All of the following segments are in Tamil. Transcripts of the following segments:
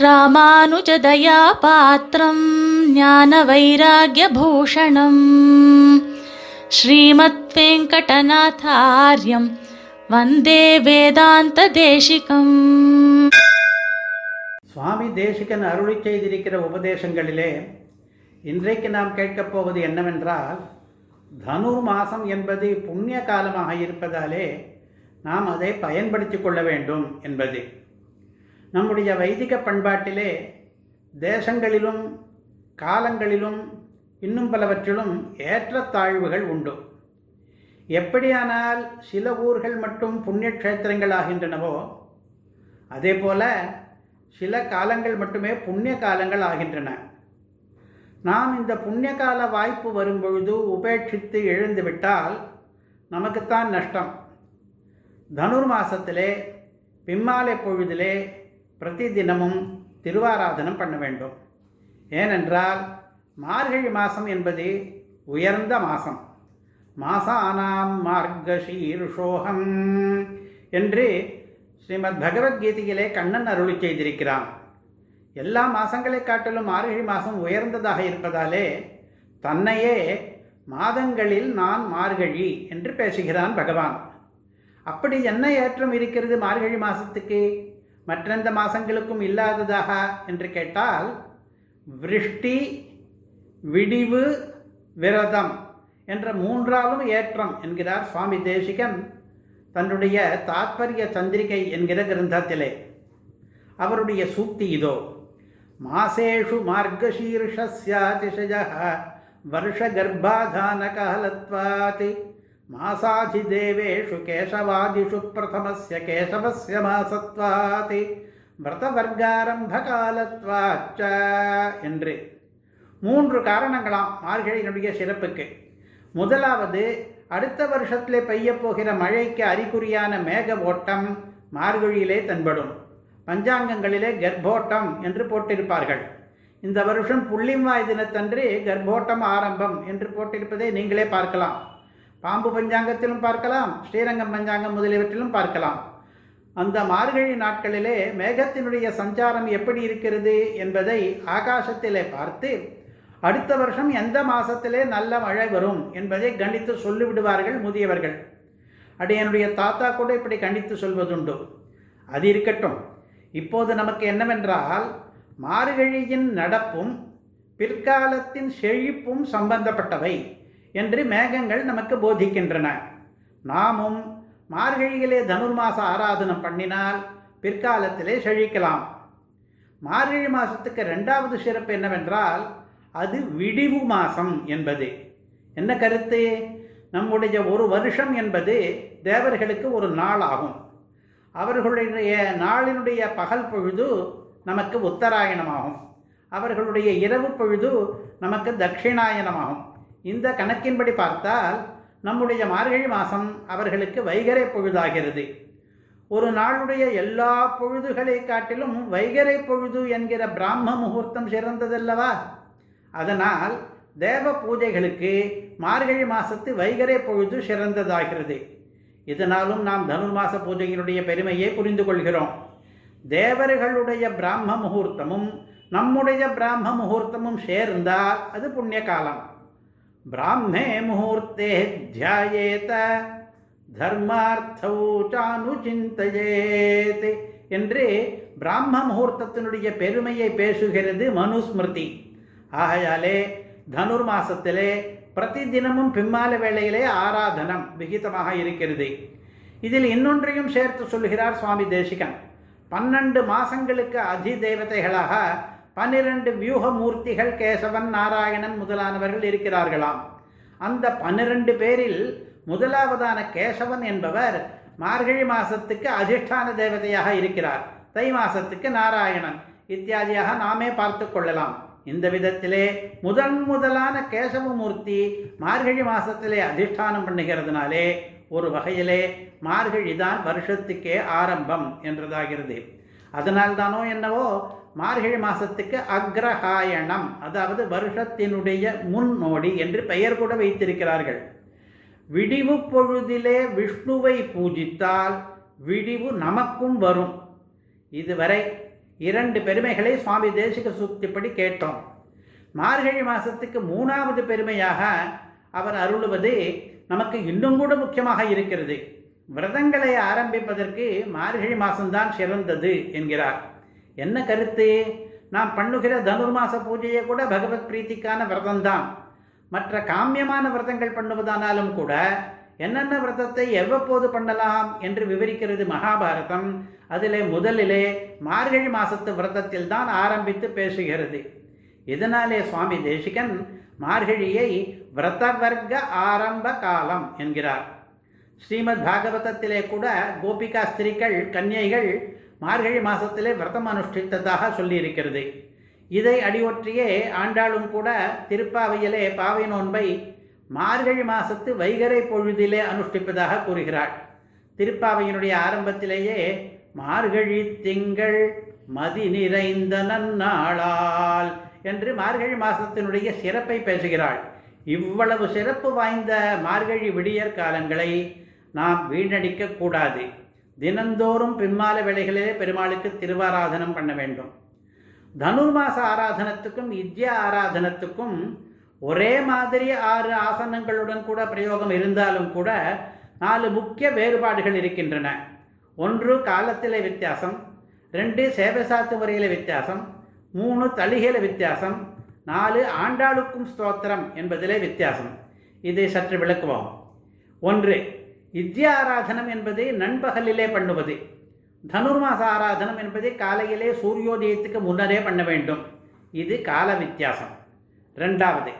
ராமானுஜதயா பாத்திரம் ஞான வைராகியபூஷணம் ஸ்ரீமத் வெங்கடநாதாரியம் வந்தே வேதாந்த தேசிகம் சுவாமி தேசிகன் அருளி செய்திருக்கிற உபதேசங்களிலே இன்றைக்கு நாம் கேட்கப் போவது என்னவென்றால் தனுர் மாசம் என்பது புண்ணிய காலமாக இருப்பதாலே நாம் அதை பயன்படுத்திக் கொள்ள வேண்டும் என்பது. நம்முடைய வைதிக பண்பாட்டிலே தேசங்களிலும் காலங்களிலும் இன்னும் பலவற்றிலும் ஏற்றத்தாழ்வுகள் உண்டு. எப்படியானால் சில ஊர்கள் மட்டும் புண்ணியக்ஷேத்திரங்கள் ஆகின்றனவோ அதே போல சில காலங்கள் மட்டுமே புண்ணிய காலங்கள் ஆகின்றன நாம் இந்த புண்ணிய கால வாய்ப்பு வரும்பொழுது உபேட்சித்து எழுந்துவிட்டால் நமக்குத்தான் நஷ்டம். தனுர் மாசத்திலே பிம்மாலை பொழுதிலே பிரதி தினமும் திருவாராதனம் பண்ண வேண்டும். ஏனென்றால் மார்கழி மாதம் என்பது உயர்ந்த மாதம் மாசானாம் மார்கஷீர்ஷோகம் என்று ஸ்ரீமத் பகவத்கீதையிலே கண்ணன் அருளி செய்திருக்கிறான். எல்லா மாதங்களை காட்டிலும் மார்கழி மாதம் உயர்ந்ததாக இருப்பதாலே தன்னையே மாதங்களில் நான் மார்கழி என்று பேசுகிறான் பகவான். அப்படி என்ன ஏற்றம் இருக்கிறது மார்கழி மாதத்துக்கு மற்றெந்த மாதங்களுக்கும் இல்லாததாக என்று கேட்டால் விருஷ்டி விடிவு விரதம் என்ற மூன்றாலும் ஏற்றம் என்கிறார் சுவாமி தேசிகன் தன்னுடைய தாத்பரிய சந்திரிகை என்கிற கிரந்தத்திலே. அவருடைய சூக்தி இதோ. மாசேஷு மார்கசீர்ஷஸ்யாதிஷய வருஷகர்ப்பாதானகாலத்வாத் மாசாதிதேவேஷு கேசவாதிஷு பிரதமஸ்ய கேசவஸ்ய மாசத்வாத் விரதவர்க்காரம்பகாலத்வாச்ச என்று மூன்று காரணங்களாம் மார்கழியினுடைய சிறப்புக்கு. முதலாவது அடுத்த வருஷத்திலே பெய்ய போகிற மழைக்கு அறிகுறியான மேக ஓட்டம் மார்கழியிலே தென்படும். பஞ்சாங்கங்களிலே கர்ப்போட்டம் என்று போட்டிருப்பார்கள். இந்த வருஷம் புள்ளிம்வாய் தினத்தன்று கர்ப்போட்டம் ஆரம்பம் என்று போட்டிருப்பதை நீங்களே பார்க்கலாம். பாம்பு பஞ்சாங்கத்திலும் பார்க்கலாம் ஸ்ரீரங்கம் பஞ்சாங்கம் முதலியவற்றிலும் பார்க்கலாம். அந்த மார்கழி நாட்களிலே மேகத்தினுடைய சஞ்சாரம் எப்படி இருக்கிறது என்பதை ஆகாசத்திலே பார்த்து அடுத்த வருஷம் எந்த மாதத்திலே நல்ல மழை வரும் என்பதை கணித்து சொல்லிவிடுவார்கள் முதியவர்கள். அடி என்னுடைய தாத்தா கூட இப்படி கணித்து சொல்வதுண்டு. அது இருக்கட்டும். இப்போது நமக்கு என்னவென்றால் மார்கழியின் நடப்பும் பிற்காலத்தின் செழிப்பும் சம்பந்தப்பட்டவை. என்று மேகங்கள் நமக்கு போதிக்கின்றன. நாமும் மார்கழியிலே தனுர்மாச ஆராதனம் பண்ணினால் பிற்காலத்திலே செழிக்கலாம். மார்கழி மாதத்துக்கு ரெண்டாவது சிறப்பு என்னவென்றால் அது விடிவு மாசம் என்பது. என்ன கருத்து? நம்முடைய ஒரு வருஷம் என்பது தேவர்களுக்கு ஒரு நாள் ஆகும் அவர்களுடைய நாளினுடைய பகல் பொழுது நமக்கு உத்தராயணமாகும். அவர்களுடைய இரவு பொழுது நமக்கு தட்சிணாயனமாகும் இந்த கணக்கின்படி பார்த்தால் நம்முடைய மார்கழி மாதம் அவர்களுக்கு வைகரை பொழுதாகிறது. ஒரு நாளுடைய எல்லா பொழுதுகளை காட்டிலும் வைகரை பொழுது என்கிற பிராம முகூர்த்தம் சிறந்ததல்லவா? அதனால் தேவ பூஜைகளுக்கு மார்கழி மாசத்து வைகரை பொழுது சிறந்ததாகிறது. இதனாலும் நாம் தனுர்மாச பூஜையினுடைய பெருமையை புரிந்து கொள்கிறோம். தேவர்களுடைய பிராம முகூர்த்தமும் நம்முடைய பிராம முகூர்த்தமும் சேர்ந்தால் அது புண்ணிய காலம். ब्राह्मे முகூர்த்தே ध्यायेत தர்மார்த்தௌ சானுச்சிந்தயேத் என்று பிராம முகூர்த்தத்தினுடைய பெருமையை பேசுகிறது மனுஸ்மிருதி. ஆகையாலே தனுர் மாசத்திலே பிரதி தினமும் பிம்மால வேளையிலே ஆராதனம் விகிதமாக இருக்கிறது. இதில் இன்னொன்றையும் சேர்த்து சொல்கிறார் சுவாமி தேசிகன். பன்னெண்டு மாசங்களுக்கு அதி தேவதைகளாக பன்னிரண்டு வியூக மூர்த்திகள் கேசவன் நாராயணன் முதலானவர்கள் இருக்கிறார்களாம். அந்த பன்னிரண்டு பேரில் முதலாவதான கேசவன் என்பவர் மார்கழி மாசத்துக்கு அதிஷ்டான தேவதையாக இருக்கிறார். தை மாசத்துக்கு நாராயணன். இத்தியாதியாக நாமே பார்த்து கொள்ளலாம். இந்த விதத்திலே முதன் முதலான கேசவமூர்த்தி மார்கழி மாசத்திலே அதிஷ்டானம் பண்ணுகிறதுனாலே ஒரு வகையிலே மார்கழி தான் வருஷத்துக்கே ஆரம்பம் என்றதாகிறது. அதனால்தானோ என்னவோ மார்கழி மாதத்துக்கு அக்ரஹாயணம் அதாவது வருஷத்தினுடைய முன்னோடி என்று பெயர் கூட வைத்திருக்கிறார்கள். விடிவு பொழுதிலே விஷ்ணுவை பூஜித்தால் விடிவு நமக்கும் வரும். இதுவரை இரண்டு பெருமைகளை சுவாமி தேசிக சூக்திப்படி கேட்டோம். மார்கழி மாதத்துக்கு மூணாவது பெருமையாக அவர் அருளுவது நமக்கு இன்னும் கூட முக்கியமாக இருக்கிறது. விரதங்களை ஆரம்பிப்பதற்கு மார்கழி மாசம்தான் சிறந்தது என்கிறார். என்ன கருத்து? நாம் பண்ணுகிற தனுர்மாச பூஜையை கூட பகவத் பிரீத்திக்கான விரதம்தான். மற்ற காமியமான விரதங்கள் பண்ணுவதானாலும் கூட என்னென்ன விரதத்தை எவ்வப்போது பண்ணலாம் என்று விவரிக்கிறது மகாபாரதம். அதிலே முதலிலே மார்கழி மாசத்து விரதத்தில் தான் ஆரம்பித்து பேசுகிறது. இதனாலே சுவாமி தேசிகன் மார்கழியை விரதவர்க்க ஆரம்ப காலம் என்கிறார். ஸ்ரீமத் பாகவதத்திலே கூட கோபிகா ஸ்திரீகள் கன்னியைகள் மார்கழி மாதத்திலே விரதம் அனுஷ்டித்ததாக சொல்லியிருக்கிறது. இதை அடியொற்றியே ஆண்டாளும் கூட திருப்பாவையிலே பாவை நோன்பை மார்கழி மாசத்து வைகரை பொழுதிலே அனுஷ்டிப்பதாக கூறுகிறாள். திருப்பாவையினுடைய ஆரம்பத்திலேயே மார்கழி திங்கள் மதி நிறைந்த நன்னாளால் என்று மார்கழி மாசத்தினுடைய சிறப்பை பேசுகிறாள். இவ்வளவு சிறப்பு வாய்ந்த மார்கழி விடியற் காலங்களை நாம் வீணடிக்க கூடாது தினந்தோறும் பின்மால வேளைகளிலே பெருமாளுக்கு திருவாராதனம் பண்ண வேண்டும். தனுர்மாச ஆராதனத்துக்கும் இத்யா ஆராதனத்துக்கும் ஒரே மாதிரி ஆறு ஆசனங்களுடன் கூட பிரயோகம் இருந்தாலும் கூட நாலு முக்கிய வேறுபாடுகள் இருக்கின்றன. ஒன்று காலத்திலே வித்தியாசம். ரெண்டு சேவசாத்து முறையில் வித்தியாசம். மூணு தளிகையில வித்தியாசம். நாலு ஆண்டாளுக்கும் ஸ்தோத்திரம் என்பதிலே வித்தியாசம். இதை சற்று விளக்குவோம். ஒன்று வித்யாராதனம் என்பது நண்பகலிலே பண்ணுவது. தனுர்மாச ஆராதனம் என்பது காலையிலே சூரியோதயத்துக்கு முன்னரே பண்ண வேண்டும். இது கால வித்தியாசம். ரெண்டாவது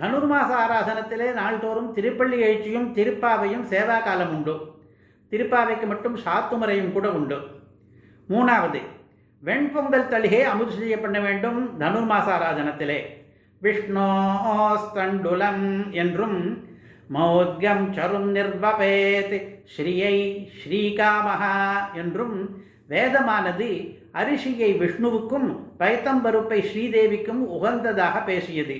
தனுர்மாச ஆராதனத்திலே நாள்தோறும் திருப்பள்ளி எழுச்சியும் திருப்பாவையும் சேவா காலம் உண்டு. திருப்பாவைக்கு மட்டும் சாத்துமுறையும் கூட உண்டு. மூணாவது வெண்பொங்கல் தளிகை அமுது செய்ய பண்ண வேண்டும் தனுர்மாச ஆராதனத்திலே. விஷ்ணோஸ்தண்டுலம் என்றும் மௌத்யம் சரும் நிர்வபேத் ஸ்ரீயை ஸ்ரீகாமஹா என்றும் வேதமானது அரிசியை விஷ்ணுவுக்கும் பைத்தம்பருப்பை ஸ்ரீதேவிக்கும் உகந்ததாக பேசியது.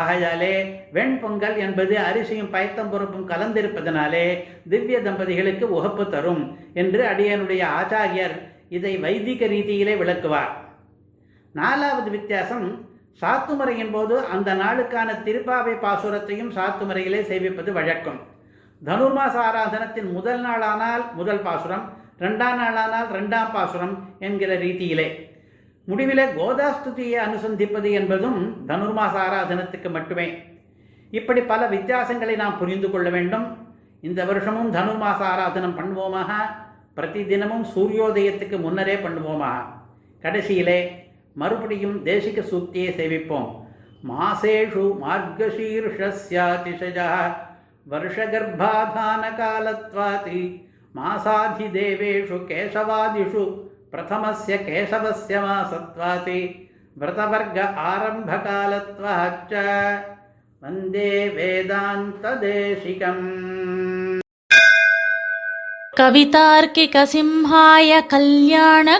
ஆகையாலே வெண்பொங்கல் என்பது அரிசியும் பயத்தம்பருப்பும் கலந்திருப்பதனாலே திவ்ய தம்பதிகளுக்கு உகப்பு தரும் என்று அடியனுடைய ஆச்சாரியர் இதை வைதிக ரீதியிலே விளக்குவார். நாலாவது வித்தியாசம் சாத்துமுறையின் போது அந்த நாளுக்கான திருப்பாவை பாசுரத்தையும் சாத்துமுறையிலே சேவிப்பது வழக்கம். தனுர்மாச ஆராதனத்தின் முதல் நாளானால் முதல் பாசுரம் ரெண்டாம் நாளானால் ரெண்டாம் பாசுரம் என்கிற ரீதியிலே. முடிவிலே கோதாஸ்துதியை அனுசந்திப்பது என்பதும் தனுர்மாச ஆராதனத்துக்கு மட்டுமே. இப்படி பல வித்தியாசங்களை நாம் புரிந்து கொள்ள வேண்டும். இந்த வருஷமும் தனுர்மாச ஆராதனம் பண்ணுவோமாக. பிரதி தினமும் சூரியோதயத்துக்கு முன்னரே பண்ணுவோமாக. கடைசியிலே மறுபடியும் தேசிக சூக்தியை சேவிப்போம் மாசேஷு மார்கசீர்ஷஸ்யாதிஷஜ வருஷகர்ப்பாதான காலத்வாதி மாசாதிதேவேஷு கேசவாதிஷு பிரதமஸ்ய கேசவஸ்ய மாசத்வாதி விரதவர்க ஆரம்பகாலத்வாச்ச வந்தே வேதாந்ததேசிகம் कवितार्किकसिंहाय कल्याणगुणशालिने